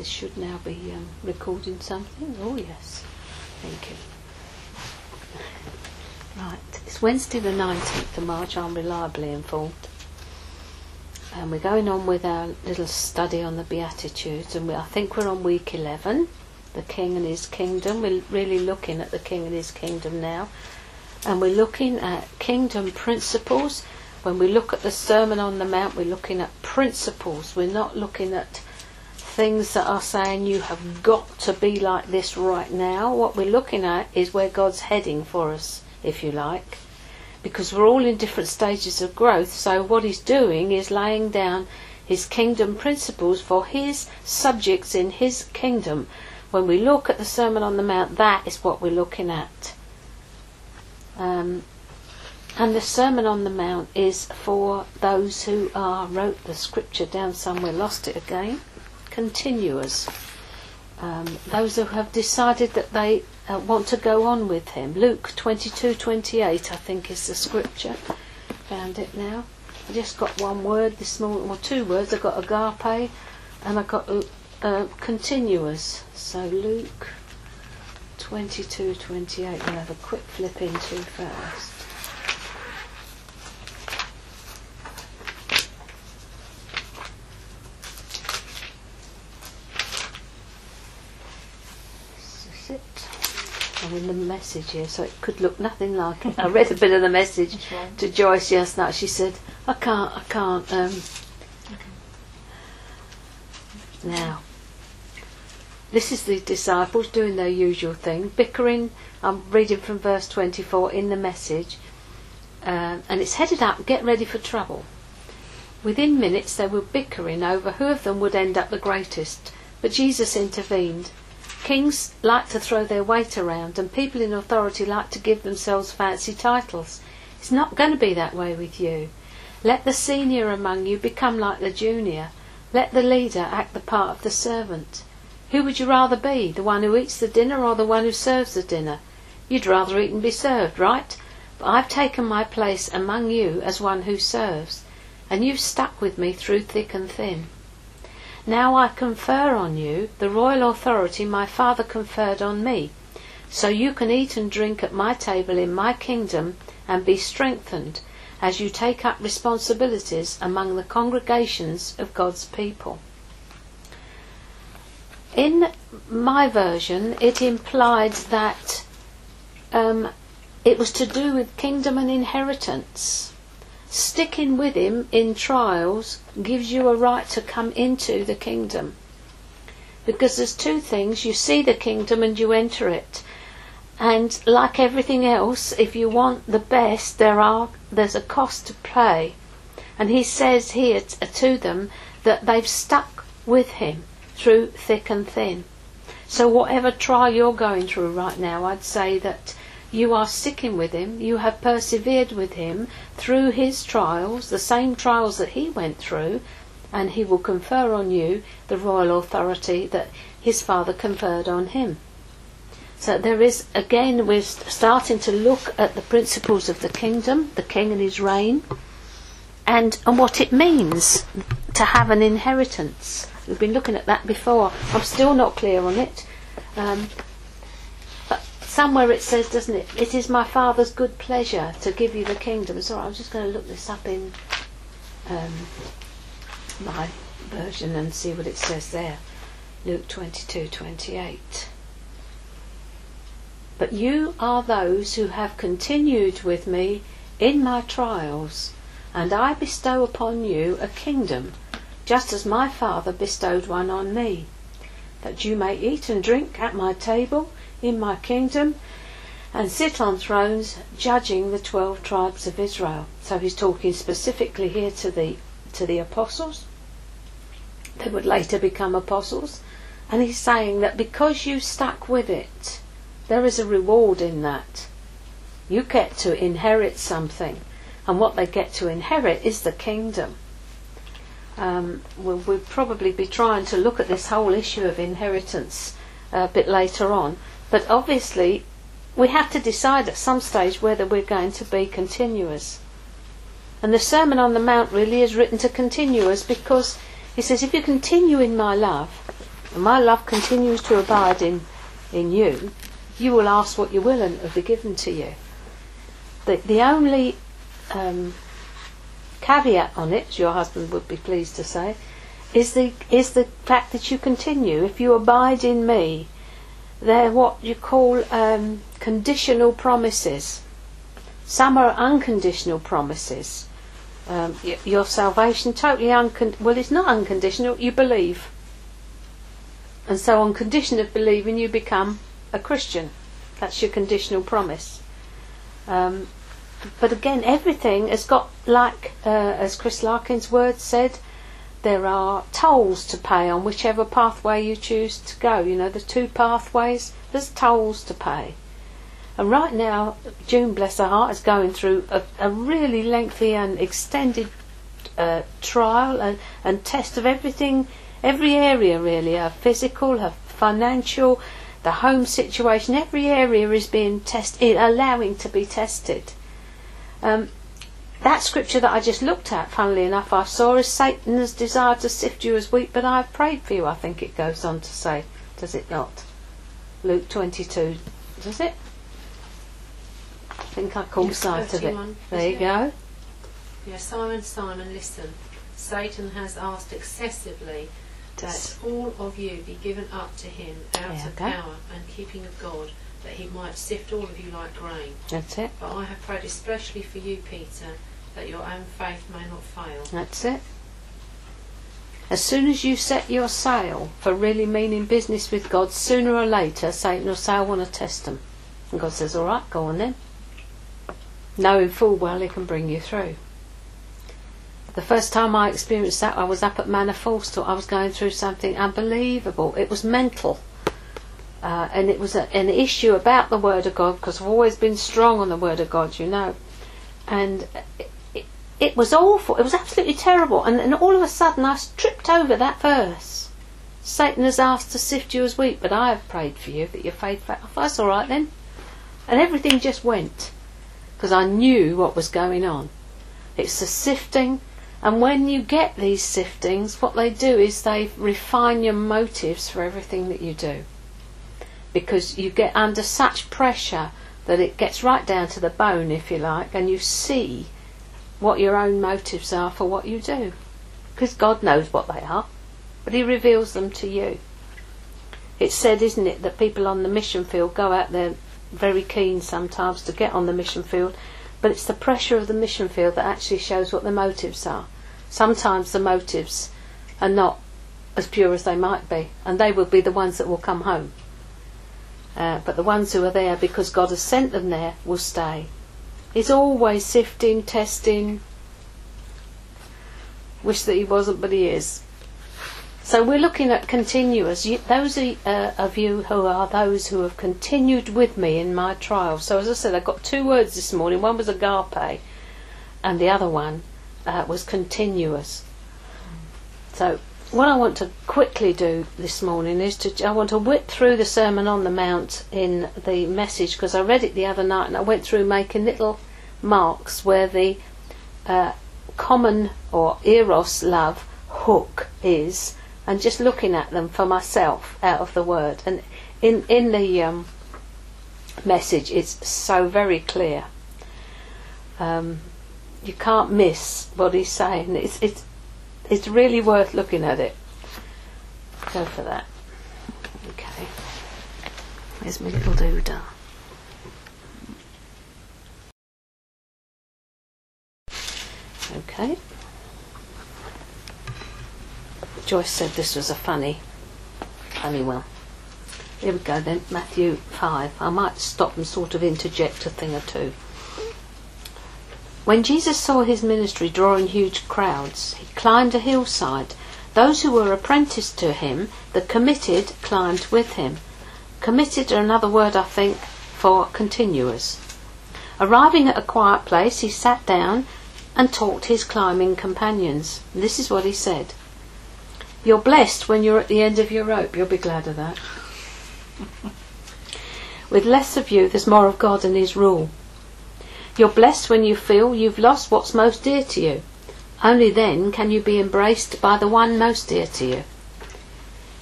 This should now be um, recording something. Oh, yes. Thank you. Right. It's Wednesday the 19th of March, I'm reliably informed. And we're going on with our little study on the Beatitudes, and we, I think we're on week 11, the King and His Kingdom. We're really looking at the King and His Kingdom now. And we're looking at kingdom principles. When we look at the Sermon on the Mount, we're looking at principles. We're not looking at things that are saying you have got to be like this right now. What we're looking at is where God's heading for us, if you like. Because we're all in different stages of growth, so what He's doing is laying down His kingdom principles for His subjects in His kingdom. When we look at the Sermon on the Mount, that is what we're looking at. Um, and the Sermon on the Mount is for those who are, wrote the scripture down somewhere, lost it again continuers. Um, those who have decided that they uh, want to go on with him. Luke 22:28, I think, is the scripture. Found it now. I just got one word this morning, or two words. I got agape, and I got uh, uh, continuers. So Luke 22:28. We'll have a quick flip into first. I'm in the message here, so it could look nothing like it. I read a bit of the message to Joyce last night. She said, "I can't, I can't." Um, now, this is the disciples doing their usual thing, bickering. I'm reading from verse 24 in the message, uh, and it's headed up. Get ready for trouble. Within minutes, they were bickering over who of them would end up the greatest, but Jesus intervened. Kings like to throw their weight around, and people in authority like to give themselves fancy titles. It's not going to be that way with you. Let the senior among you become like the junior. Let the leader act the part of the servant. Who would you rather be, the one who eats the dinner or the one who serves the dinner? You'd rather eat and be served, right? But I've taken my place among you as one who serves, and you've stuck with me through thick and thin. Now I confer on you the royal authority my Father conferred on me, so you can eat and drink at my table in my kingdom and be strengthened as you take up responsibilities among the congregations of God's people. In my version, it implied that um, it was to do with kingdom and inheritance sticking with him in trials gives you a right to come into the kingdom. Because there's two things you see the kingdom and you enter it. And like everything else, if you want the best, there are there's a cost to pay. And he says here t- uh, to them that they've stuck with him through thick and thin. So whatever trial you're going through right now, I'd say that you are sticking with him, you have persevered with him through his trials, the same trials that he went through, and he will confer on you the royal authority that his father conferred on him. So there is, again, we're starting to look at the principles of the kingdom, the king and his reign, and, and what it means to have an inheritance. We've been looking at that before. I'm still not clear on it. Um, somewhere it says, doesn't it? It is my Father's good pleasure to give you the kingdom. Sorry, I'm just going to look this up in um, my version and see what it says there. Luke 22 28. But you are those who have continued with me in my trials, and I bestow upon you a kingdom, just as my Father bestowed one on me, that you may eat and drink at my table in my kingdom and sit on thrones judging the 12 tribes of Israel. So he's talking specifically here to the to the apostles. They would later become apostles. And he's saying that because you stuck with it, there is a reward in that. You get to inherit something. And what they get to inherit is the kingdom. Um, we'll, we'll probably be trying to look at this whole issue of inheritance a bit later on. But obviously, we have to decide at some stage whether we're going to be continuers. And the Sermon on the Mount really is written to continuers because he says, if you continue in my love, and my love continues to abide in, in you, you will ask what you will and it will be given to you. The, the only um, caveat on it, your husband would be pleased to say, is the, is the fact that you continue. If you abide in me, they're what you call um, conditional promises. Some are unconditional promises. Um, y- your salvation totally uncon- well, it's not unconditional. You believe, and so on condition of believing, you become a Christian. That's your conditional promise. Um, but again, everything has got like, uh, as Chris Larkin's words said, there are tolls to pay on whichever pathway you choose to go. You know, the two pathways. There's tolls to pay. And right now, June, bless her heart, is going through a, a really lengthy and extended uh, trial and, and test of everything, every area really, her physical, her financial, the home situation, every area is being tested, allowing to be tested. Um, that scripture that I just looked at, funnily enough, I saw is Satan's desire to sift you as wheat, but I have prayed for you, I think it goes on to say, does it not? Luke 22, does it? I think I caught sight of it. There you it? go. Yeah, Simon, Simon, listen. Satan has asked excessively that all of you be given up to him out There of power and keeping of God, that he might sift all of you like grain. That's it. But I have prayed especially for you, Peter, that your own faith may not fail. That's it. As soon as you set your sail for really meaning business with God, sooner or later Satan will say, I want to test them. And God says, All right, go on then. Knowing full well he can bring you through. The first time I experienced that, I was up at Manor Falls. I was going through something unbelievable. It was mental. Uh, and it was a, an issue about the Word of God because I've always been strong on the Word of God, you know. And it, was awful. It was absolutely terrible. And then all of a sudden I tripped over that verse. Satan has asked to sift you as wheat, but I have prayed for you that your faith. Fa- oh, that's all right then. And everything just went because I knew what was going on. It's the sifting, and when you get these siftings, what they do is they refine your motives for everything that you do. Because you get under such pressure that it gets right down to the bone, if you like, and you see what your own motives are for what you do. Because God knows what they are, but He reveals them to you. It's said, isn't it, that people on the mission field go out there very keen sometimes to get on the mission field, but it's the pressure of the mission field that actually shows what the motives are. Sometimes the motives are not as pure as they might be, and they will be the ones that will come home. Uh, but the ones who are there because God has sent them there will stay. He's always sifting, testing. Wish that he wasn't, but he is. So we're looking at continuers. Those uh, of you who are those who have continued with me in my trial. So as I said, I got two words this morning. One was agape, and the other one uh, was continuers. So what I want to quickly do this morning is to I want to whip through the Sermon on the Mount in the message because I read it the other night and I went through making little marks where the uh, common or eros love hook is and just looking at them for myself out of the word. And in in the um, message it's so very clear. Um, you can't miss what he's saying. It's it's it's really worth looking at it go for that okay there's my little doodah okay Joyce said this was a funny, funny one. Here we go then, Matthew 5. I might stop and sort of interject a thing or two. When Jesus saw his ministry drawing huge crowds, he climbed a hillside. Those who were apprenticed to him, the committed, climbed with him. Committed are another word, I think, for continuers. Arriving at a quiet place, he sat down and taught his climbing companions. This is what he said. You're blessed when you're at the end of your rope. You'll be glad of that. With less of you, there's more of God and His rule. You're blessed when you feel you've lost what's most dear to you. Only then can you be embraced by the one most dear to you.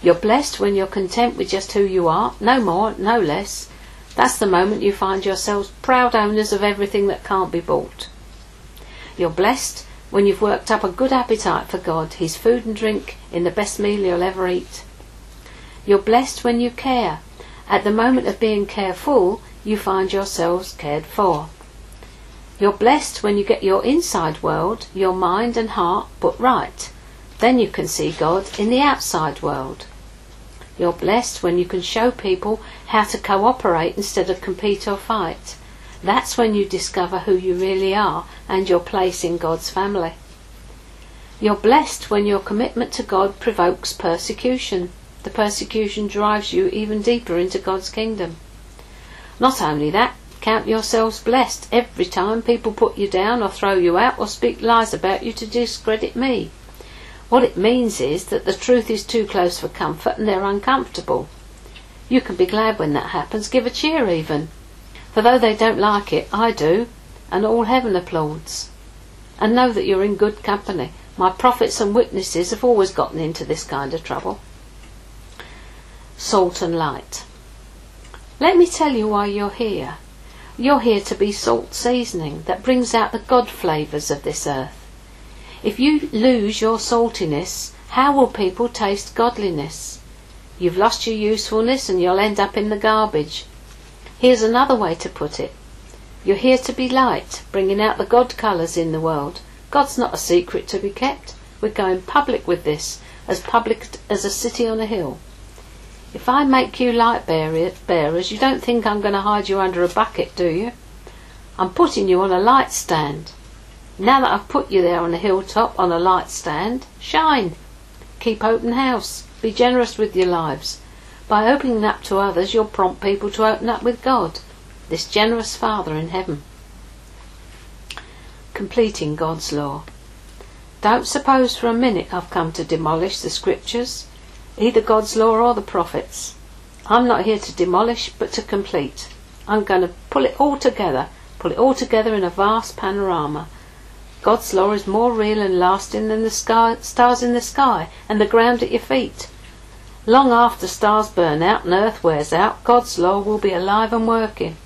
You're blessed when you're content with just who you are, no more, no less. That's the moment you find yourselves proud owners of everything that can't be bought. You're blessed when you've worked up a good appetite for God, His food and drink in the best meal you'll ever eat. You're blessed when you care. At the moment of being careful, you find yourselves cared for. You're blessed when you get your inside world, your mind and heart put right. Then you can see God in the outside world. You're blessed when you can show people how to cooperate instead of compete or fight. That's when you discover who you really are and your place in God's family. You're blessed when your commitment to God provokes persecution. The persecution drives you even deeper into God's kingdom. Not only that, count yourselves blessed every time people put you down or throw you out or speak lies about you to discredit me. What it means is that the truth is too close for comfort and they're uncomfortable. You can be glad when that happens, give a cheer even. For though they don't like it, I do, and all heaven applauds. And know that you're in good company. My prophets and witnesses have always gotten into this kind of trouble. Salt and light. Let me tell you why you're here. You're here to be salt seasoning that brings out the God flavours of this earth. If you lose your saltiness, how will people taste godliness? You've lost your usefulness and you'll end up in the garbage. Here's another way to put it. You're here to be light, bringing out the God colours in the world. God's not a secret to be kept. We're going public with this, as public as a city on a hill. If I make you light bearers, you don't think I'm going to hide you under a bucket, do you? I'm putting you on a light stand. Now that I've put you there on a hilltop on a light stand, shine. Keep open house. Be generous with your lives. By opening up to others, you'll prompt people to open up with God, this generous Father in heaven. Completing God's law. Don't suppose for a minute I've come to demolish the scriptures, either God's law or the prophets. I'm not here to demolish, but to complete. I'm going to pull it all together, pull it all together in a vast panorama God's law is more real and lasting than the sky, stars in the sky and the ground at your feet. Long after stars burn out and earth wears out, God's law will be alive and working.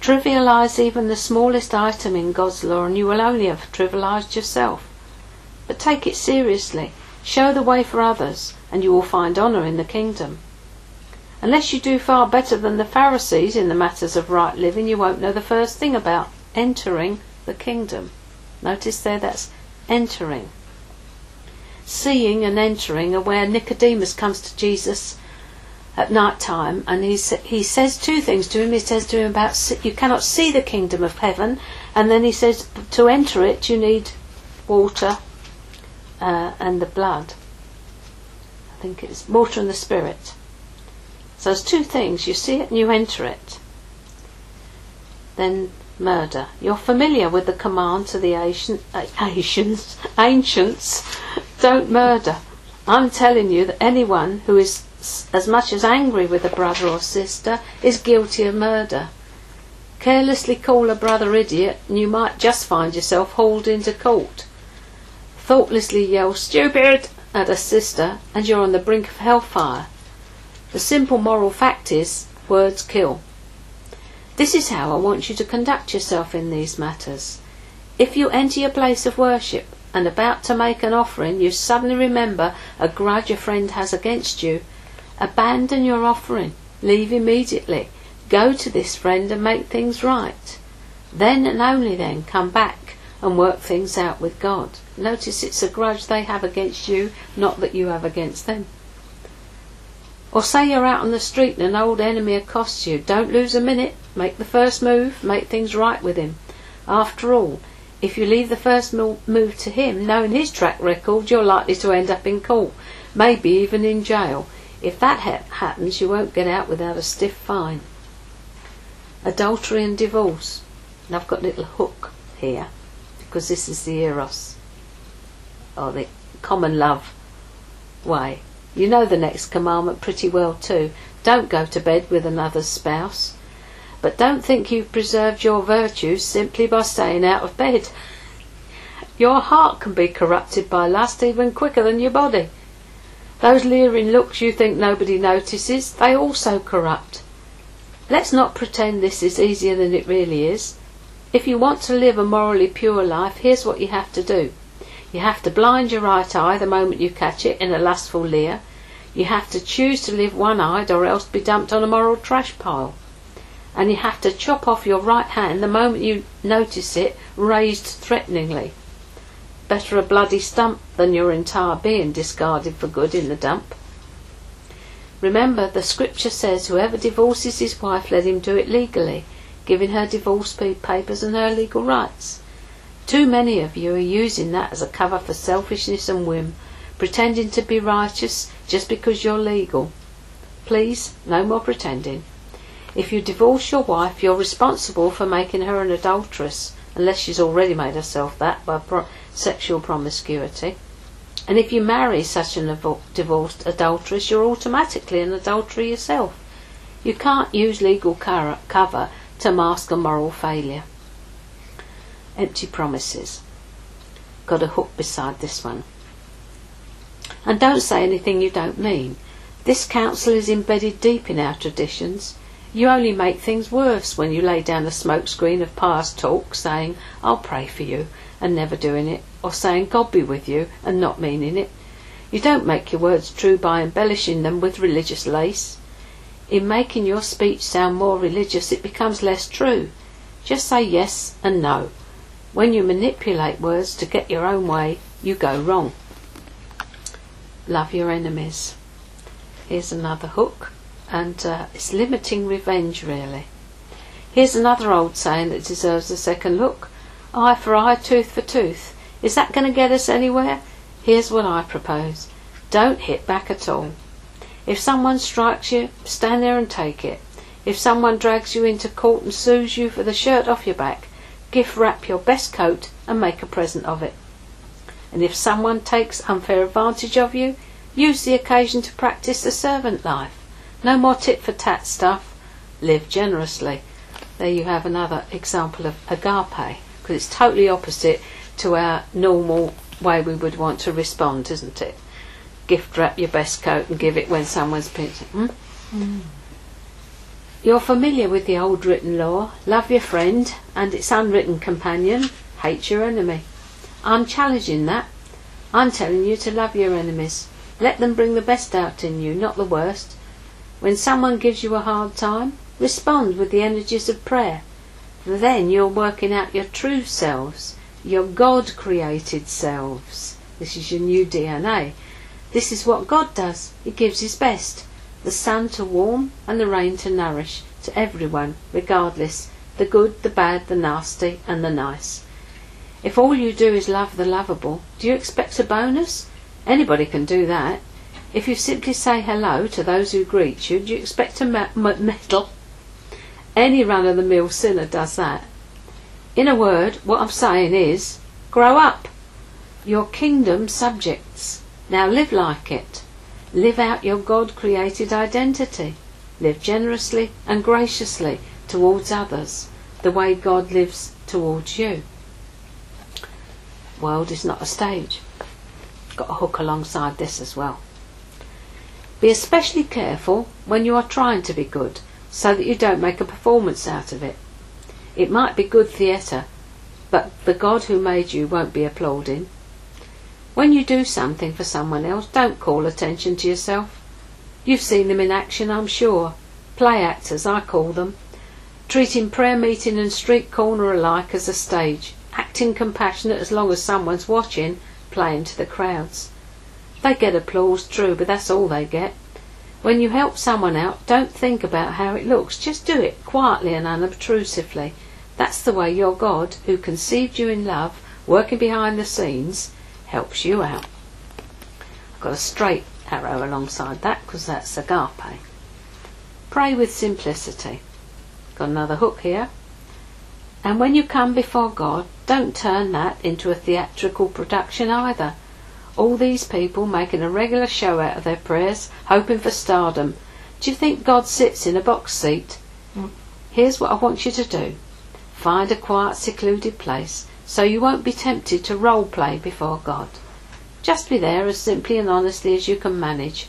Trivialize even the smallest item in God's law and you will only have trivialized yourself. But take it seriously. Show the way for others, and you will find honour in the kingdom. Unless you do far better than the Pharisees in the matters of right living, you won't know the first thing about entering the kingdom. Notice there that's entering. Seeing and entering are where Nicodemus comes to Jesus at night time and he, he says two things to him. He says to him about you cannot see the kingdom of heaven and then he says to enter it you need water uh, and the blood. I think it's water and the spirit. So there's two things. You see it and you enter it. Then murder. You're familiar with the command to the ancient, uh, ancients, ancients, don't murder. I'm telling you that anyone who is as much as angry with a brother or sister is guilty of murder. Carelessly call a brother idiot and you might just find yourself hauled into court. Thoughtlessly yell stupid at a sister and you're on the brink of hellfire. The simple moral fact is words kill. This is how I want you to conduct yourself in these matters. If you enter your place of worship and about to make an offering, you suddenly remember a grudge a friend has against you, abandon your offering, leave immediately, go to this friend and make things right. Then and only then come back and work things out with God. Notice it's a grudge they have against you, not that you have against them. Or say you're out on the street and an old enemy accosts you. Don't lose a minute. Make the first move. Make things right with him. After all, if you leave the first move to him, knowing his track record, you're likely to end up in court, maybe even in jail. If that ha- happens, you won't get out without a stiff fine. Adultery and divorce. And I've got a little hook here because this is the eros, or the common love way. You know the next commandment pretty well too. Don't go to bed with another's spouse. But don't think you've preserved your virtues simply by staying out of bed. Your heart can be corrupted by lust even quicker than your body. Those leering looks you think nobody notices, they also corrupt. Let's not pretend this is easier than it really is. If you want to live a morally pure life, here's what you have to do. You have to blind your right eye the moment you catch it in a lustful leer. You have to choose to live one-eyed or else be dumped on a moral trash pile. And you have to chop off your right hand the moment you notice it raised threateningly. Better a bloody stump than your entire being discarded for good in the dump. Remember, the scripture says whoever divorces his wife, let him do it legally, giving her divorce papers and her legal rights. Too many of you are using that as a cover for selfishness and whim, pretending to be righteous just because you're legal. Please, no more pretending. If you divorce your wife, you're responsible for making her an adulteress, unless she's already made herself that by pro- sexual promiscuity. And if you marry such an divorced adulteress, you're automatically an adulterer yourself. You can't use legal cover to mask a moral failure. Empty promises. Got a hook beside this one. And don't say anything you don't mean. This counsel is embedded deep in our traditions. You only make things worse when you lay down the smokescreen of pious talk saying, I'll pray for you, and never doing it, or saying God be with you and not meaning it. You don't make your words true by embellishing them with religious lace. In making your speech sound more religious, it becomes less true. Just say yes and no. When you manipulate words to get your own way, you go wrong. Love your enemies. Here's another hook, and uh, it's limiting revenge, really. Here's another old saying that deserves a second look eye for eye, tooth for tooth. Is that going to get us anywhere? Here's what I propose. Don't hit back at all. If someone strikes you, stand there and take it. If someone drags you into court and sues you for the shirt off your back, gift wrap your best coat and make a present of it. And if someone takes unfair advantage of you, use the occasion to practice the servant life. No more tit for tat stuff. Live generously. There you have another example of agape because it's totally opposite to our normal way we would want to respond, isn't it? Gift wrap your best coat and give it when someone's pinching. Hmm? Mm. You're familiar with the old written law love your friend and its unwritten companion, hate your enemy. I'm challenging that. I'm telling you to love your enemies. Let them bring the best out in you, not the worst. When someone gives you a hard time, respond with the energies of prayer then you're working out your true selves, your God created selves. This is your new DNA. This is what God does. He gives His best the sun to warm and the rain to nourish to everyone, regardless the good, the bad, the nasty, and the nice. If all you do is love the lovable, do you expect a bonus? Anybody can do that. If you simply say hello to those who greet you, do you expect a medal? Any run of the mill sinner does that. In a word, what I'm saying is, grow up. Your kingdom subjects. Now live like it. Live out your God created identity. Live generously and graciously towards others, the way God lives towards you. World is not a stage. Got a hook alongside this as well. Be especially careful when you are trying to be good so that you don't make a performance out of it. It might be good theatre, but the God who made you won't be applauding. When you do something for someone else, don't call attention to yourself. You've seen them in action, I'm sure. Play actors, I call them. Treating prayer meeting and street corner alike as a stage, acting compassionate as long as someone's watching, playing to the crowds. They get applause, true, but that's all they get. When you help someone out, don't think about how it looks. Just do it quietly and unobtrusively. That's the way your God, who conceived you in love, working behind the scenes, helps you out. I've got a straight arrow alongside that because that's agape. Pray with simplicity. Got another hook here. And when you come before God, don't turn that into a theatrical production either. All these people making a regular show out of their prayers, hoping for stardom. Do you think God sits in a box seat? Mm. Here's what I want you to do. Find a quiet, secluded place so you won't be tempted to role play before God. Just be there as simply and honestly as you can manage.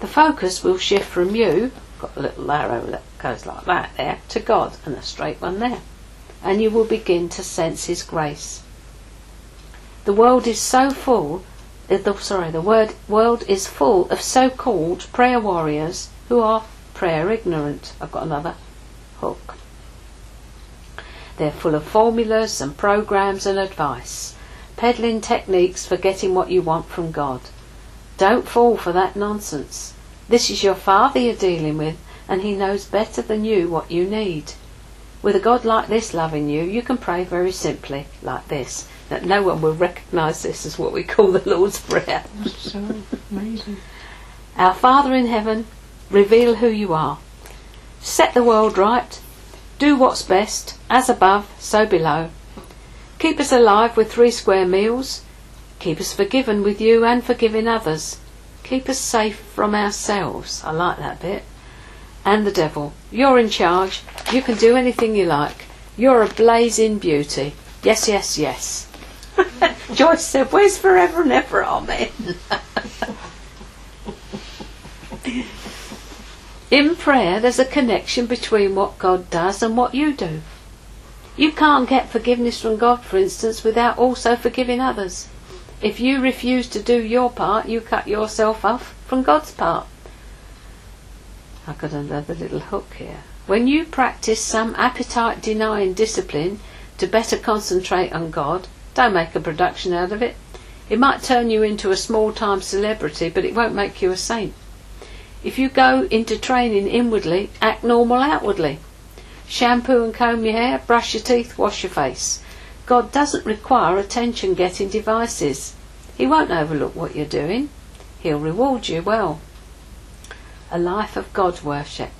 The focus will shift from you, got a little arrow that goes like that there, to God, and a straight one there. And you will begin to sense His grace. The world is so full, uh, the, sorry, the word, world is full of so-called prayer warriors who are prayer ignorant. I've got another hook. They're full of formulas and programs and advice, peddling techniques for getting what you want from God. Don't fall for that nonsense. This is your Father you're dealing with, and He knows better than you what you need. With a God like this loving you, you can pray very simply, like this that no one will recognise this as what we call the Lord's Prayer. So amazing. Our Father in heaven, reveal who you are. Set the world right. Do what's best, as above, so below. Keep us alive with three square meals. Keep us forgiven with you and forgiving others. Keep us safe from ourselves. I like that bit. And the devil. You're in charge. You can do anything you like. You're a blazing beauty. Yes, yes, yes. Joyce said, Where's forever and ever, amen? In prayer, there's a connection between what God does and what you do. You can't get forgiveness from God, for instance, without also forgiving others. If you refuse to do your part, you cut yourself off from God's part. I've got another little hook here. When you practice some appetite denying discipline to better concentrate on God, don't make a production out of it. It might turn you into a small time celebrity, but it won't make you a saint. If you go into training inwardly, act normal outwardly. Shampoo and comb your hair, brush your teeth, wash your face. God doesn't require attention getting devices. He won't overlook what you're doing. He'll reward you well. A life of God worship.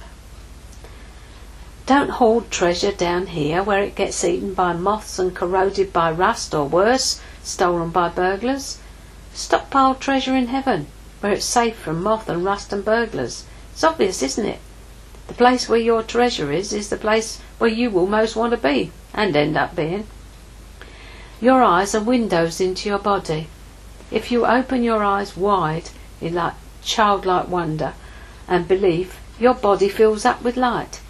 Don't hoard treasure down here where it gets eaten by moths and corroded by rust or worse, stolen by burglars. Stockpile treasure in heaven where it's safe from moth and rust and burglars. It's obvious, isn't it? The place where your treasure is is the place where you will most want to be and end up being. Your eyes are windows into your body. If you open your eyes wide in like childlike wonder and belief, your body fills up with light.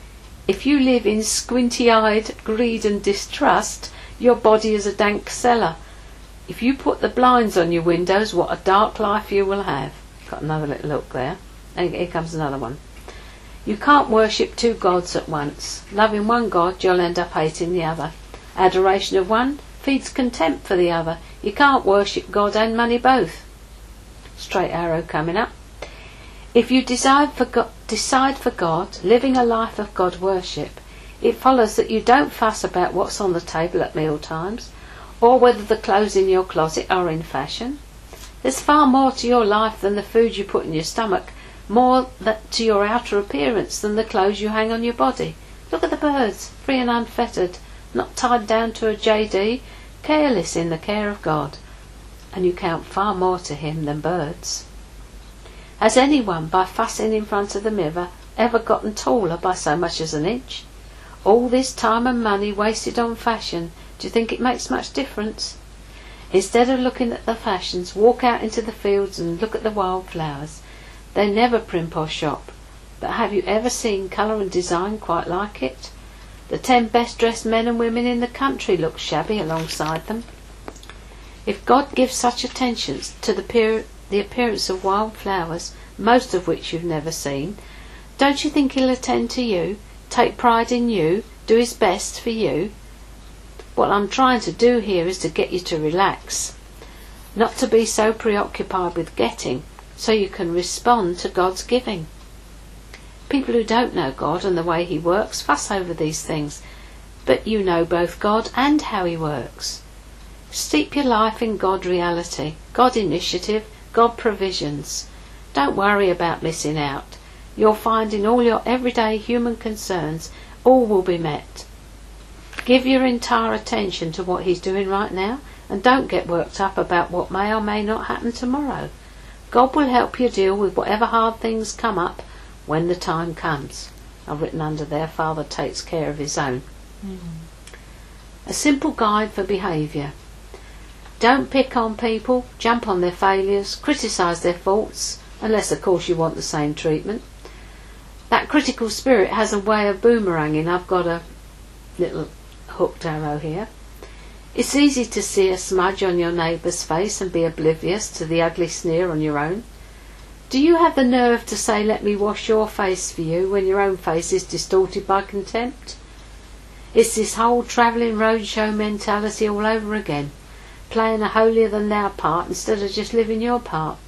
If you live in squinty eyed greed and distrust, your body is a dank cellar. If you put the blinds on your windows, what a dark life you will have. Got another little look there. And here comes another one. You can't worship two gods at once. Loving one God, you'll end up hating the other. Adoration of one feeds contempt for the other. You can't worship God and money both. Straight arrow coming up. If you decide for, God, decide for God, living a life of God worship, it follows that you don't fuss about what's on the table at meal times, or whether the clothes in your closet are in fashion. There's far more to your life than the food you put in your stomach, more to your outer appearance than the clothes you hang on your body. Look at the birds, free and unfettered, not tied down to a JD, careless in the care of God. And you count far more to Him than birds. Has anyone, by fussing in front of the mirror, ever gotten taller by so much as an inch? All this time and money wasted on fashion, do you think it makes much difference? Instead of looking at the fashions, walk out into the fields and look at the wildflowers. They never primp or shop, but have you ever seen colour and design quite like it? The ten best dressed men and women in the country look shabby alongside them. If God gives such attention to the the appearance of wild flowers, most of which you've never seen, don't you think he'll attend to you, take pride in you, do his best for you? What I'm trying to do here is to get you to relax, not to be so preoccupied with getting, so you can respond to God's giving. People who don't know God and the way He works fuss over these things, but you know both God and how He works. Steep your life in God reality, God initiative, God provisions. Don't worry about missing out. You'll find in all your everyday human concerns, all will be met. Give your entire attention to what He's doing right now and don't get worked up about what may or may not happen tomorrow. God will help you deal with whatever hard things come up when the time comes. I've written under there, Father takes care of His own. Mm. A simple guide for behaviour. Don't pick on people, jump on their failures, criticise their faults, unless of course you want the same treatment. That critical spirit has a way of boomeranging. I've got a little hooked arrow here. It's easy to see a smudge on your neighbour's face and be oblivious to the ugly sneer on your own. Do you have the nerve to say, let me wash your face for you, when your own face is distorted by contempt? It's this whole travelling roadshow mentality all over again, playing a holier than thou part instead of just living your part.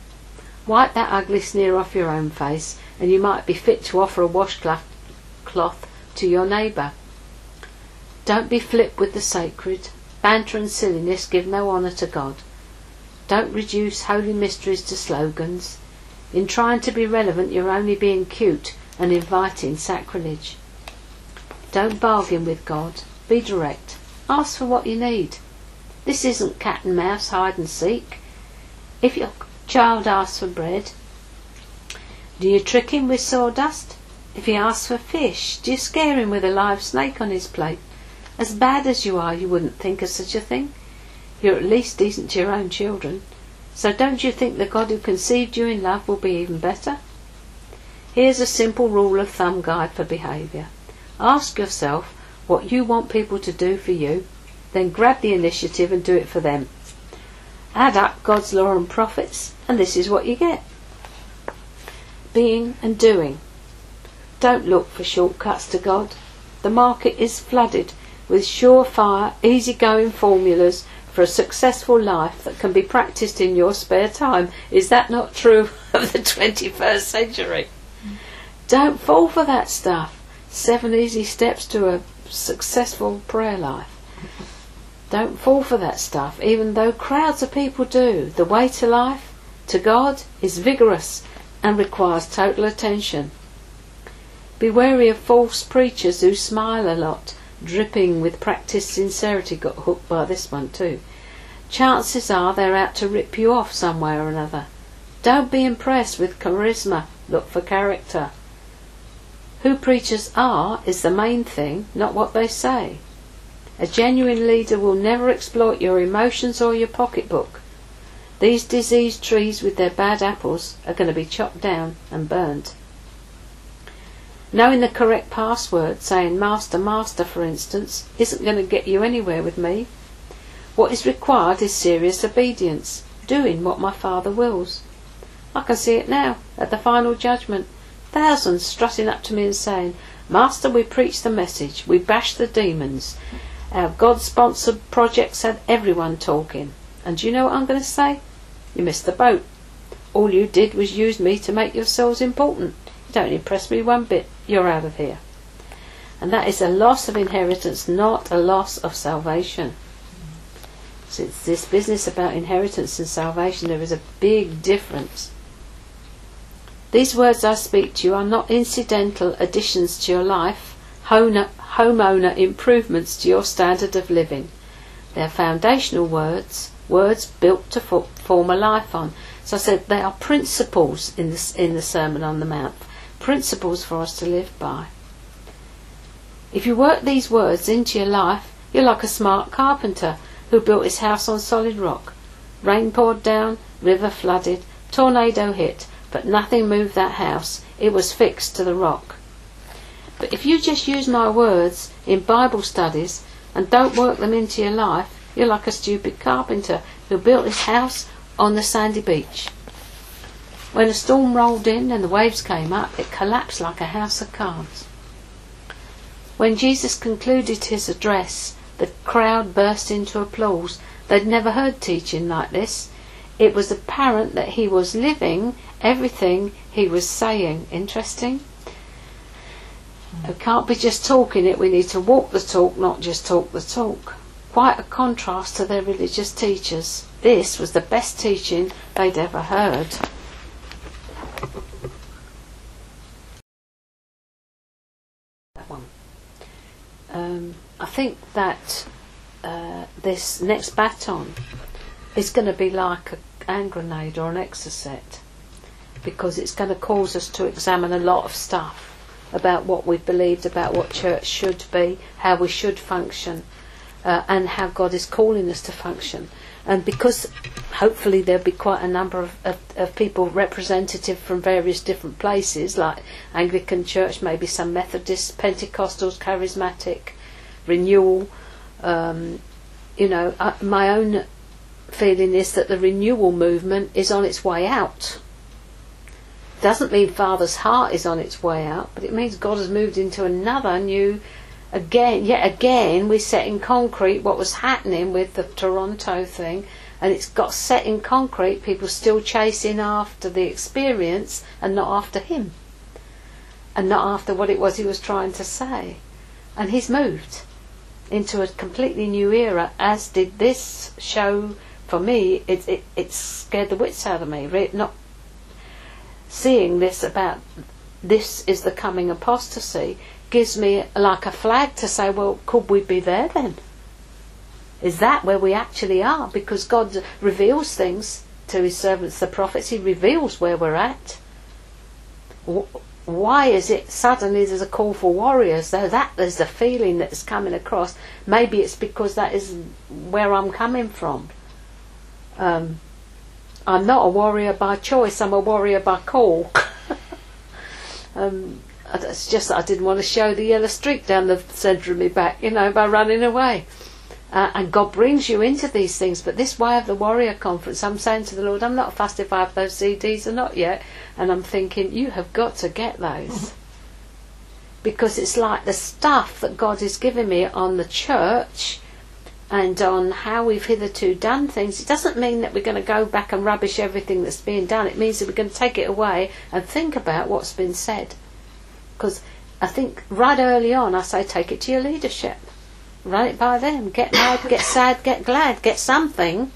Wipe that ugly sneer off your own face, and you might be fit to offer a washcloth cloth to your neighbour. Don't be flip with the sacred. Banter and silliness give no honour to God. Don't reduce holy mysteries to slogans. In trying to be relevant, you're only being cute and inviting sacrilege. Don't bargain with God. Be direct. Ask for what you need. This isn't cat and mouse, hide and seek. If your child asks for bread, do you trick him with sawdust? If he asks for fish, do you scare him with a live snake on his plate? As bad as you are, you wouldn't think of such a thing. You're at least decent to your own children. So don't you think the God who conceived you in love will be even better? Here's a simple rule of thumb guide for behaviour. Ask yourself what you want people to do for you, then grab the initiative and do it for them. Add up God's law and prophets, and this is what you get. Being and doing. Don't look for shortcuts to God. The market is flooded with surefire, easy-going formulas for a successful life that can be practiced in your spare time. Is that not true of the 21st century? Don't fall for that stuff. Seven easy steps to a successful prayer life. Don't fall for that stuff, even though crowds of people do. The way to life, to God, is vigorous and requires total attention. Be wary of false preachers who smile a lot dripping with practiced sincerity, got hooked by this one too. Chances are they're out to rip you off some way or another. Don't be impressed with charisma, look for character. Who preachers are is the main thing, not what they say. A genuine leader will never exploit your emotions or your pocketbook. These diseased trees with their bad apples are going to be chopped down and burnt. Knowing the correct password, saying Master, Master, for instance, isn't going to get you anywhere with me. What is required is serious obedience, doing what my Father wills. I can see it now, at the final judgment. Thousands strutting up to me and saying, Master, we preach the message, we bash the demons. Our God sponsored projects had everyone talking. And do you know what I'm going to say? You missed the boat. All you did was use me to make yourselves important. You don't impress me one bit you're out of here. And that is a loss of inheritance, not a loss of salvation. It's this business about inheritance and salvation, there is a big difference. These words I speak to you are not incidental additions to your life, homeowner improvements to your standard of living. They are foundational words, words built to form a life on. So I said they are principles in, this, in the Sermon on the Mount principles for us to live by. If you work these words into your life, you're like a smart carpenter who built his house on solid rock. Rain poured down, river flooded, tornado hit, but nothing moved that house. It was fixed to the rock. But if you just use my words in Bible studies and don't work them into your life, you're like a stupid carpenter who built his house on the sandy beach. When a storm rolled in and the waves came up, it collapsed like a house of cards. When Jesus concluded his address, the crowd burst into applause. They'd never heard teaching like this. It was apparent that he was living everything he was saying. Interesting? We can't be just talking it, we need to walk the talk, not just talk the talk. Quite a contrast to their religious teachers. This was the best teaching they'd ever heard. Um, I think that uh, this next baton is going to be like a hand grenade or an exocet because it's going to cause us to examine a lot of stuff about what we've believed about what church should be, how we should function, uh, and how God is calling us to function. And because hopefully there'll be quite a number of, of, of people representative from various different places, like Anglican Church, maybe some Methodists, Pentecostals, Charismatic, Renewal. Um, you know, my own feeling is that the renewal movement is on its way out. Doesn't mean Father's heart is on its way out, but it means God has moved into another new. Again, yet again, we set in concrete what was happening with the Toronto thing, and it's got set in concrete. People still chasing after the experience and not after Him, and not after what it was He was trying to say. And He's moved into a completely new era, as did this show for me. It, it, it scared the wits out of me. Not seeing this about this is the coming apostasy gives me like a flag to say, well, could we be there then? Is that where we actually are? Because God reveals things to His servants, the prophets. He reveals where we're at. Why is it suddenly there's a call for warriors? There's that there's a feeling that's coming across. Maybe it's because that is where I'm coming from. Um, I'm not a warrior by choice. I'm a warrior by call. um, it's just that I didn't want to show the yellow streak down the centre of my back, you know, by running away. Uh, and God brings you into these things. But this way of the Warrior Conference, I'm saying to the Lord, I'm not fussed if I have those CDs or not yet. And I'm thinking, you have got to get those. because it's like the stuff that God is giving me on the church and on how we've hitherto done things. It doesn't mean that we're going to go back and rubbish everything that's being done. It means that we're going to take it away and think about what's been said. Because I think right early on, I say, take it to your leadership run it by them. Get mad, get sad, get glad, get something.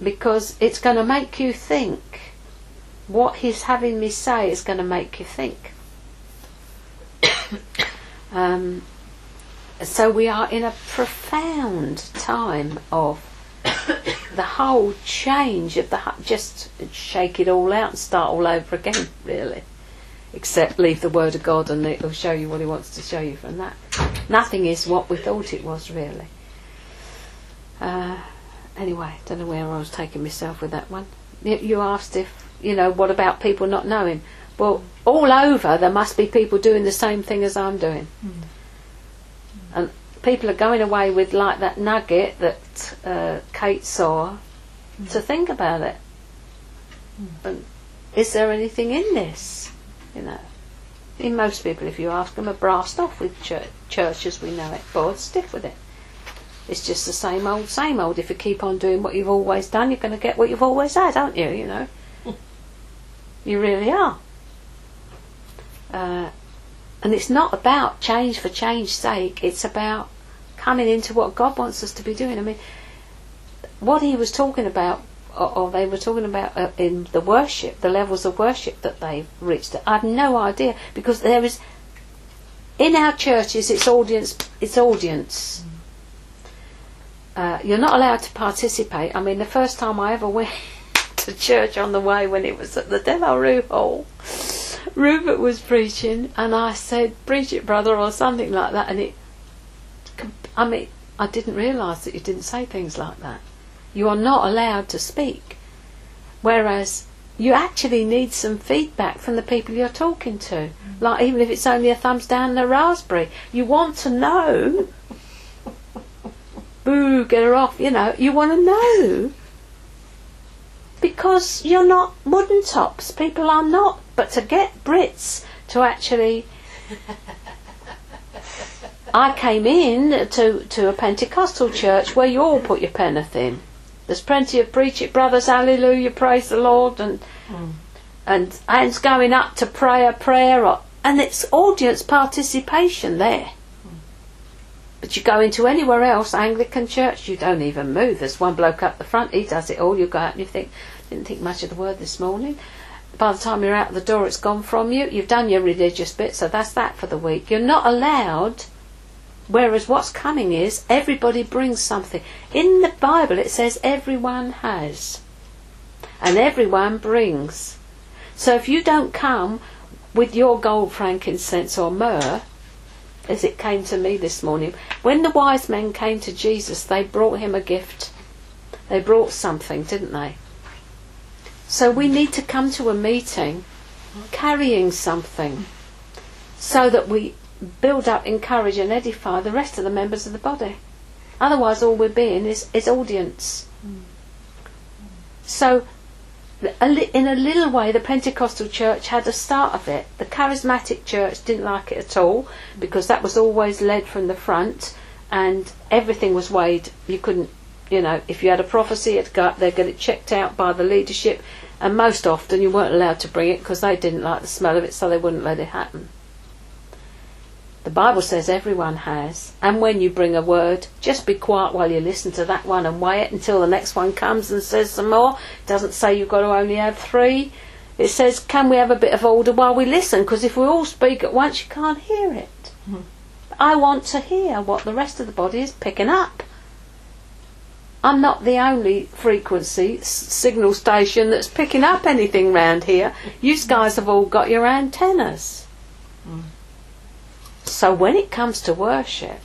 Because it's going to make you think. What he's having me say is going to make you think. um, so we are in a profound time of the whole change of the just shake it all out and start all over again, really. Except leave the word of God and it'll show you what he wants to show you from that. Nothing is what we thought it was, really. Uh, anyway, don't know where I was taking myself with that one. You, asked if, you know, what about people not knowing? Well, all over there must be people doing the same thing as I'm doing. And people are going away with like that nugget that uh, Kate saw to think about it. And is there anything in this? You know, in most people, if you ask them, are brassed off with church, church as we know it, bored stiff with it. It's just the same old, same old. If you keep on doing what you've always done, you're going to get what you've always had, aren't you? You know, you really are. Uh, and it's not about change for change's sake. It's about coming into what God wants us to be doing. I mean, what he was talking about, or, or they were talking about uh, in the worship, the levels of worship that they've reached. I've no idea because there is in our churches, it's audience. It's audience. Uh, you're not allowed to participate. I mean, the first time I ever went to church on the way when it was at the Delarue Hall, Rupert was preaching, and I said, "Preach it, brother," or something like that, and it. I mean, I didn't realise that you didn't say things like that. You are not allowed to speak. Whereas you actually need some feedback from the people you're talking to. Mm. Like even if it's only a thumbs down and a raspberry. You want to know Boo, get her off, you know, you want to know. Because you're not wooden tops. People are not. But to get Brits to actually I came in to, to a Pentecostal church where you all put your penneth in. There's plenty of preach it, brothers, hallelujah, praise the Lord, and mm. and hands going up to prayer, prayer, or, and it's audience participation there. Mm. But you go into anywhere else, Anglican church, you don't even move. There's one bloke up the front, he does it all. You go out and you think, didn't think much of the word this morning. By the time you're out the door, it's gone from you. You've done your religious bit, so that's that for the week. You're not allowed Whereas what's coming is everybody brings something. In the Bible it says everyone has. And everyone brings. So if you don't come with your gold, frankincense, or myrrh, as it came to me this morning. When the wise men came to Jesus, they brought him a gift. They brought something, didn't they? So we need to come to a meeting carrying something so that we build up, encourage, and edify the rest of the members of the body. Otherwise, all we're being is, is audience. So, a li- in a little way, the Pentecostal church had a start of it. The charismatic church didn't like it at all because that was always led from the front and everything was weighed. You couldn't, you know, if you had a prophecy, it'd go up there, get it checked out by the leadership, and most often you weren't allowed to bring it because they didn't like the smell of it, so they wouldn't let it happen. The Bible says everyone has, and when you bring a word, just be quiet while you listen to that one and wait until the next one comes and says some more. It doesn't say you've got to only have three. It says, can we have a bit of order while we listen? Because if we all speak at once, you can't hear it. Mm-hmm. I want to hear what the rest of the body is picking up. I'm not the only frequency s- signal station that's picking up anything round here. You guys have all got your antennas. Mm. So when it comes to worship,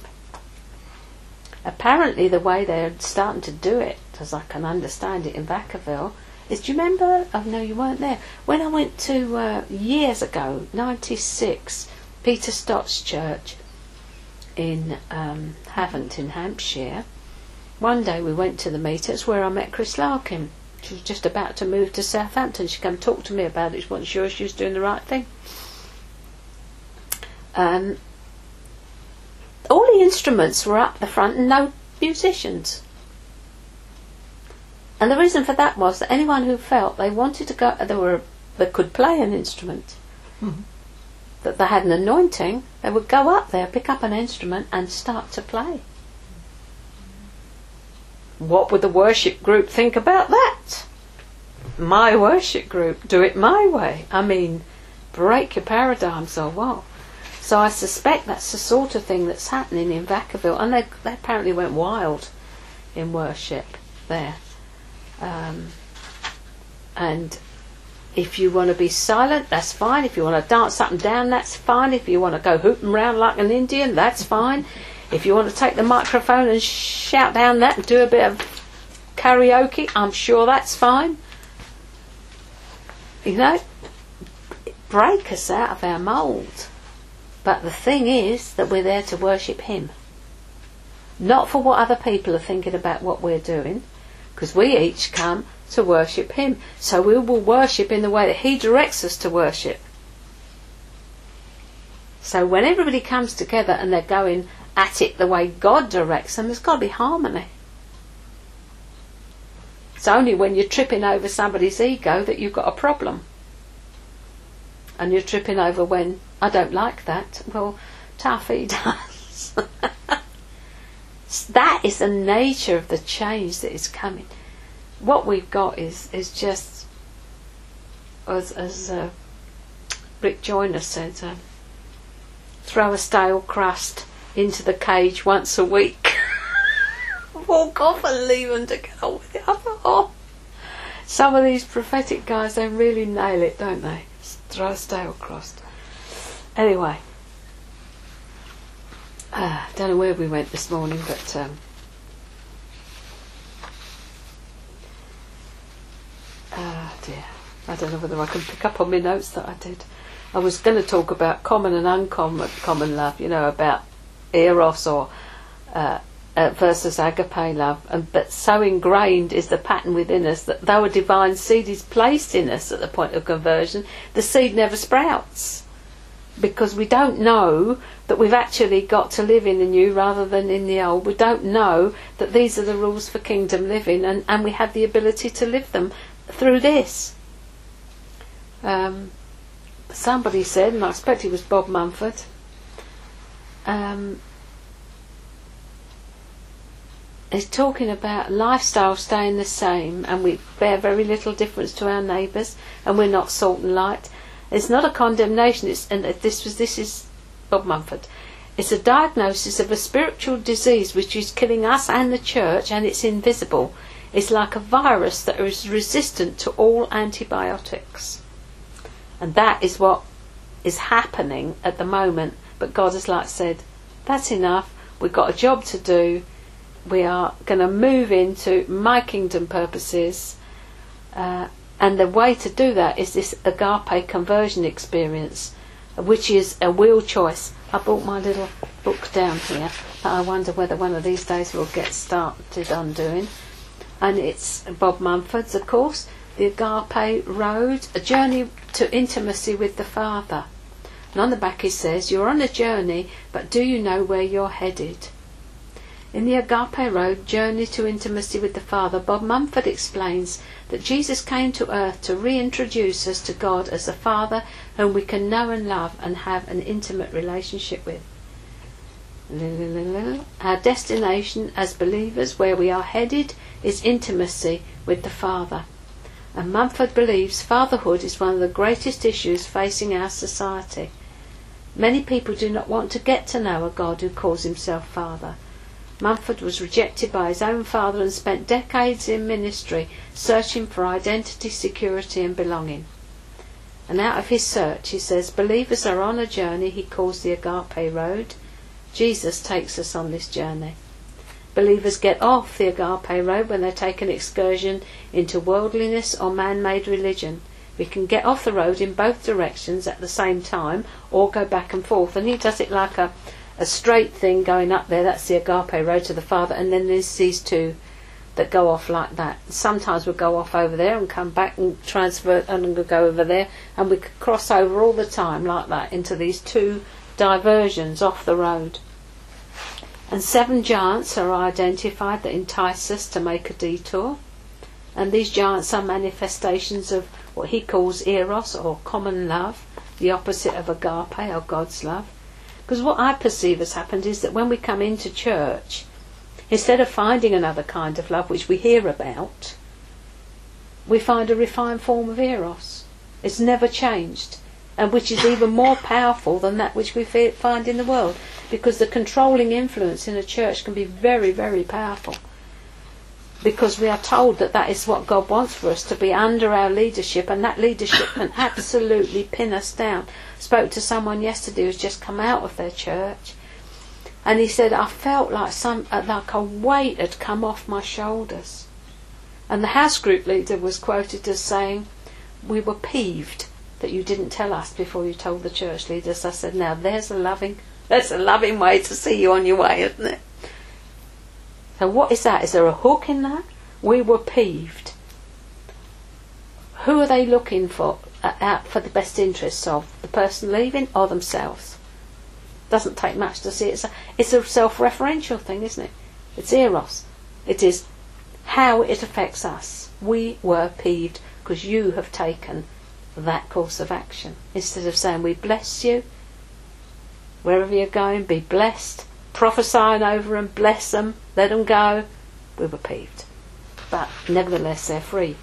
apparently the way they're starting to do it, as I can understand it in Vacaville, is do you remember? Oh no, you weren't there. When I went to uh, years ago, '96, Peter Stott's church in um, Havant in Hampshire. One day we went to the meeting. Where I met Chris Larkin. She was just about to move to Southampton. She came talk to me about it. She wasn't sure she was doing the right thing. Um, all the instruments were up the front and no musicians. And the reason for that was that anyone who felt they wanted to go, uh, they were that could play an instrument, hmm. that they had an anointing, they would go up there, pick up an instrument, and start to play. What would the worship group think about that? My worship group, do it my way. I mean, break your paradigms or what? So I suspect that's the sort of thing that's happening in Vacaville, and they, they apparently went wild in worship there. Um, and if you want to be silent, that's fine. If you want to dance up and down, that's fine. If you want to go hooting around like an Indian, that's fine. If you want to take the microphone and shout down that and do a bit of karaoke, I'm sure that's fine. You know, break us out of our mould. But the thing is that we're there to worship Him. Not for what other people are thinking about what we're doing, because we each come to worship Him. So we will worship in the way that He directs us to worship. So when everybody comes together and they're going at it the way God directs them, there's got to be harmony. It's only when you're tripping over somebody's ego that you've got a problem. And you're tripping over when I don't like that. Well, Taffy does. that is the nature of the change that is coming. What we've got is is just as as uh, Rick Joyner said, uh, throw a stale crust into the cage once a week. Walk off and leave them to get on with the other half. Some of these prophetic guys, they really nail it, don't they? Throw a stale crust. Anyway, uh, don't know where we went this morning, but um, ah dear, I don't know whether I can pick up on my notes that I did. I was going to talk about common and uncommon common love, you know, about eros or uh, uh, versus agape love, and but so ingrained is the pattern within us that though a divine seed is placed in us at the point of conversion, the seed never sprouts because we don't know that we've actually got to live in the new rather than in the old. We don't know that these are the rules for kingdom living, and, and we have the ability to live them through this. Um, somebody said, and I expect it was Bob Mumford, um, is talking about lifestyle staying the same, and we bear very little difference to our neighbours, and we're not salt and light. It's not a condemnation. It's and this was this is Bob Mumford. It's a diagnosis of a spiritual disease which is killing us and the church, and it's invisible. It's like a virus that is resistant to all antibiotics, and that is what is happening at the moment. But God has like said, that's enough. We've got a job to do. We are going to move into my kingdom purposes. Uh, and the way to do that is this agape conversion experience, which is a will choice. I brought my little book down here that I wonder whether one of these days we'll get started on doing. And it's Bob Mumford's, of course, The Agape Road, a journey to intimacy with the Father. And on the back he says, You're on a journey, but do you know where you're headed? In the Agape Road, Journey to Intimacy with the Father, Bob Mumford explains that Jesus came to earth to reintroduce us to God as the Father whom we can know and love and have an intimate relationship with. Our destination as believers, where we are headed, is intimacy with the Father. And Mumford believes fatherhood is one of the greatest issues facing our society. Many people do not want to get to know a God who calls himself Father. Mumford was rejected by his own father and spent decades in ministry searching for identity, security, and belonging. And out of his search, he says, believers are on a journey he calls the Agape Road. Jesus takes us on this journey. Believers get off the Agape Road when they take an excursion into worldliness or man made religion. We can get off the road in both directions at the same time or go back and forth. And he does it like a, a straight thing going up there. That's the agape road to the Father. And then there's these two that go off like that. Sometimes we'll go off over there and come back and transfer and we'll go over there. And we could cross over all the time like that into these two diversions off the road. And seven giants are identified that entice us to make a detour. And these giants are manifestations of what he calls eros or common love, the opposite of agape or God's love. Because what I perceive has happened is that when we come into church, instead of finding another kind of love which we hear about, we find a refined form of eros. It's never changed, and which is even more powerful than that which we find in the world, because the controlling influence in a church can be very, very powerful because we are told that that is what God wants for us to be under our leadership, and that leadership can absolutely pin us down. Spoke to someone yesterday who's just come out of their church, and he said, "I felt like some uh, like a weight had come off my shoulders." And the house group leader was quoted as saying, "We were peeved that you didn't tell us before you told the church leaders." I said, "Now there's a loving, that's a loving way to see you on your way, isn't it?" So what is that? Is there a hook in that? We were peeved. Who are they looking for out for the best interests of? The person leaving or themselves? Doesn't take much to see. It's a, it's a self-referential thing, isn't it? It's eros. It is how it affects us. We were peeved because you have taken that course of action. Instead of saying, we bless you, wherever you're going, be blessed, prophesying over them, bless them, let them go. We were peeved. But nevertheless, they're free.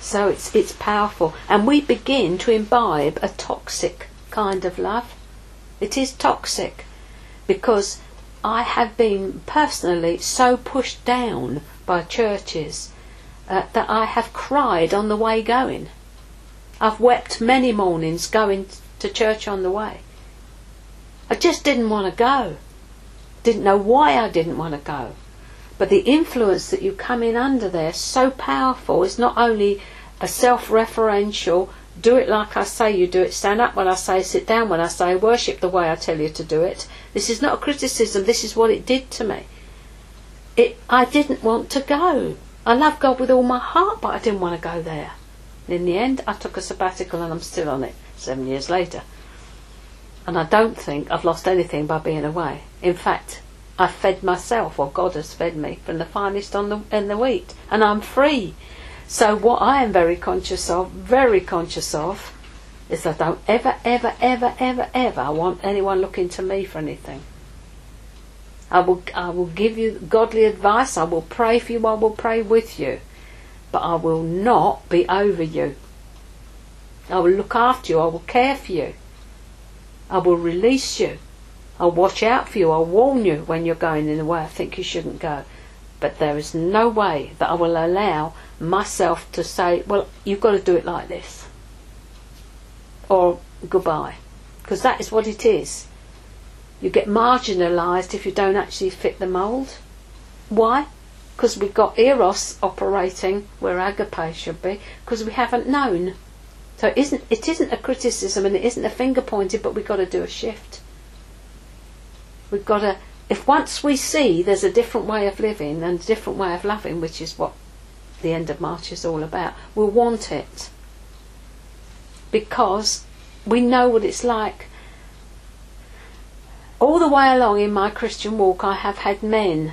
So it's, it's powerful. And we begin to imbibe a toxic kind of love. It is toxic because I have been personally so pushed down by churches uh, that I have cried on the way going. I've wept many mornings going to church on the way. I just didn't want to go. Didn't know why I didn't want to go. But the influence that you come in under there is so powerful. It's not only a self referential, do it like I say you do it, stand up when I say, sit down when I say, worship the way I tell you to do it. This is not a criticism, this is what it did to me. It, I didn't want to go. I love God with all my heart, but I didn't want to go there. And in the end, I took a sabbatical and I'm still on it seven years later. And I don't think I've lost anything by being away. In fact, I've fed myself, or God has fed me, from the finest on the, in the wheat. And I'm free. So what I am very conscious of, very conscious of, is that I don't ever, ever, ever, ever, ever want anyone looking to me for anything. I will, I will give you godly advice. I will pray for you. I will pray with you. But I will not be over you. I will look after you. I will care for you. I will release you. I'll watch out for you. I'll warn you when you're going in the way I think you shouldn't go. But there is no way that I will allow myself to say, well, you've got to do it like this. Or goodbye. Because that is what it is. You get marginalised if you don't actually fit the mould. Why? Because we've got eros operating where agape should be, because we haven't known. So it isn't, it isn't a criticism and it isn't a finger pointed, but we've got to do a shift. We've got to, if once we see there's a different way of living and a different way of loving, which is what the end of March is all about, we'll want it. Because we know what it's like. All the way along in my Christian walk, I have had men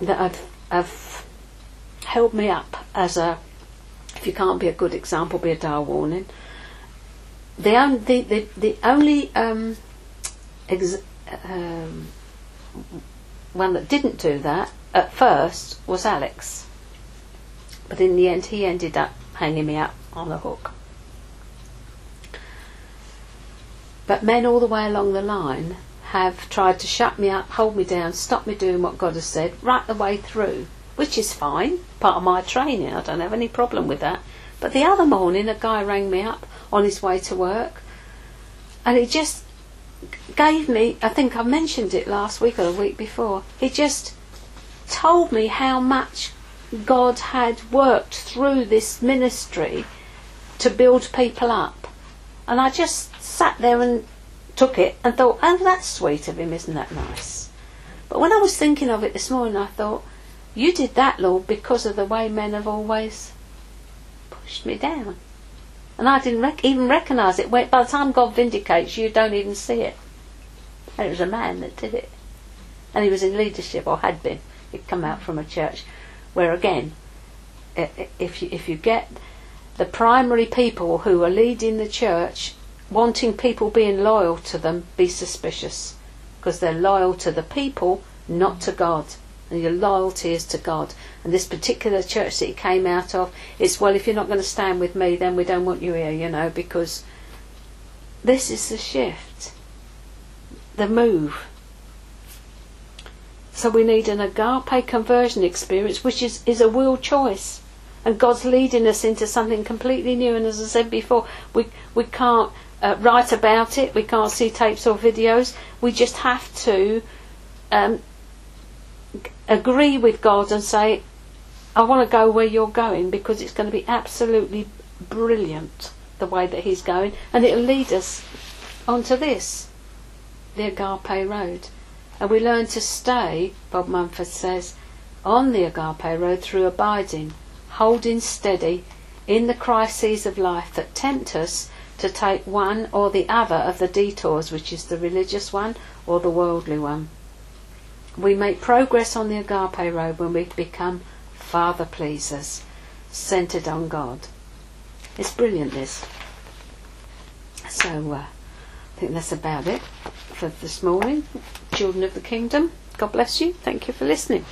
that have, have held me up as a, if you can't be a good example, be a dire warning. The, on, the, the, the only um, ex, um, one that didn't do that at first was Alex. But in the end, he ended up hanging me up on the hook. But men all the way along the line have tried to shut me up, hold me down, stop me doing what God has said, right the way through, which is fine, part of my training. I don't have any problem with that. But the other morning, a guy rang me up on his way to work, and he just gave me, I think I mentioned it last week or the week before, he just told me how much God had worked through this ministry to build people up. And I just sat there and took it and thought, oh, that's sweet of him, isn't that nice? But when I was thinking of it this morning, I thought, you did that, Lord, because of the way men have always pushed me down. And I didn't rec- even recognise it. By the time God vindicates you, don't even see it. And it was a man that did it. And he was in leadership, or had been. He'd come out from a church where, again, if you, if you get the primary people who are leading the church wanting people being loyal to them, be suspicious. Because they're loyal to the people, not to God. And your loyalty is to God. And this particular church that he came out of, it's, well, if you're not going to stand with me, then we don't want you here, you know, because this is the shift, the move. So we need an agape conversion experience, which is, is a will choice. And God's leading us into something completely new. And as I said before, we, we can't uh, write about it. We can't see tapes or videos. We just have to um, agree with God and say, I want to go where you're going because it's going to be absolutely brilliant the way that He's going, and it'll lead us onto this, the Agape Road. And we learn to stay, Bob Mumford says, on the Agape Road through abiding, holding steady in the crises of life that tempt us to take one or the other of the detours, which is the religious one or the worldly one. We make progress on the agape road when we become Father pleasers, centered on God. It's brilliant, this. So, uh, I think that's about it for this morning. Children of the Kingdom, God bless you. Thank you for listening.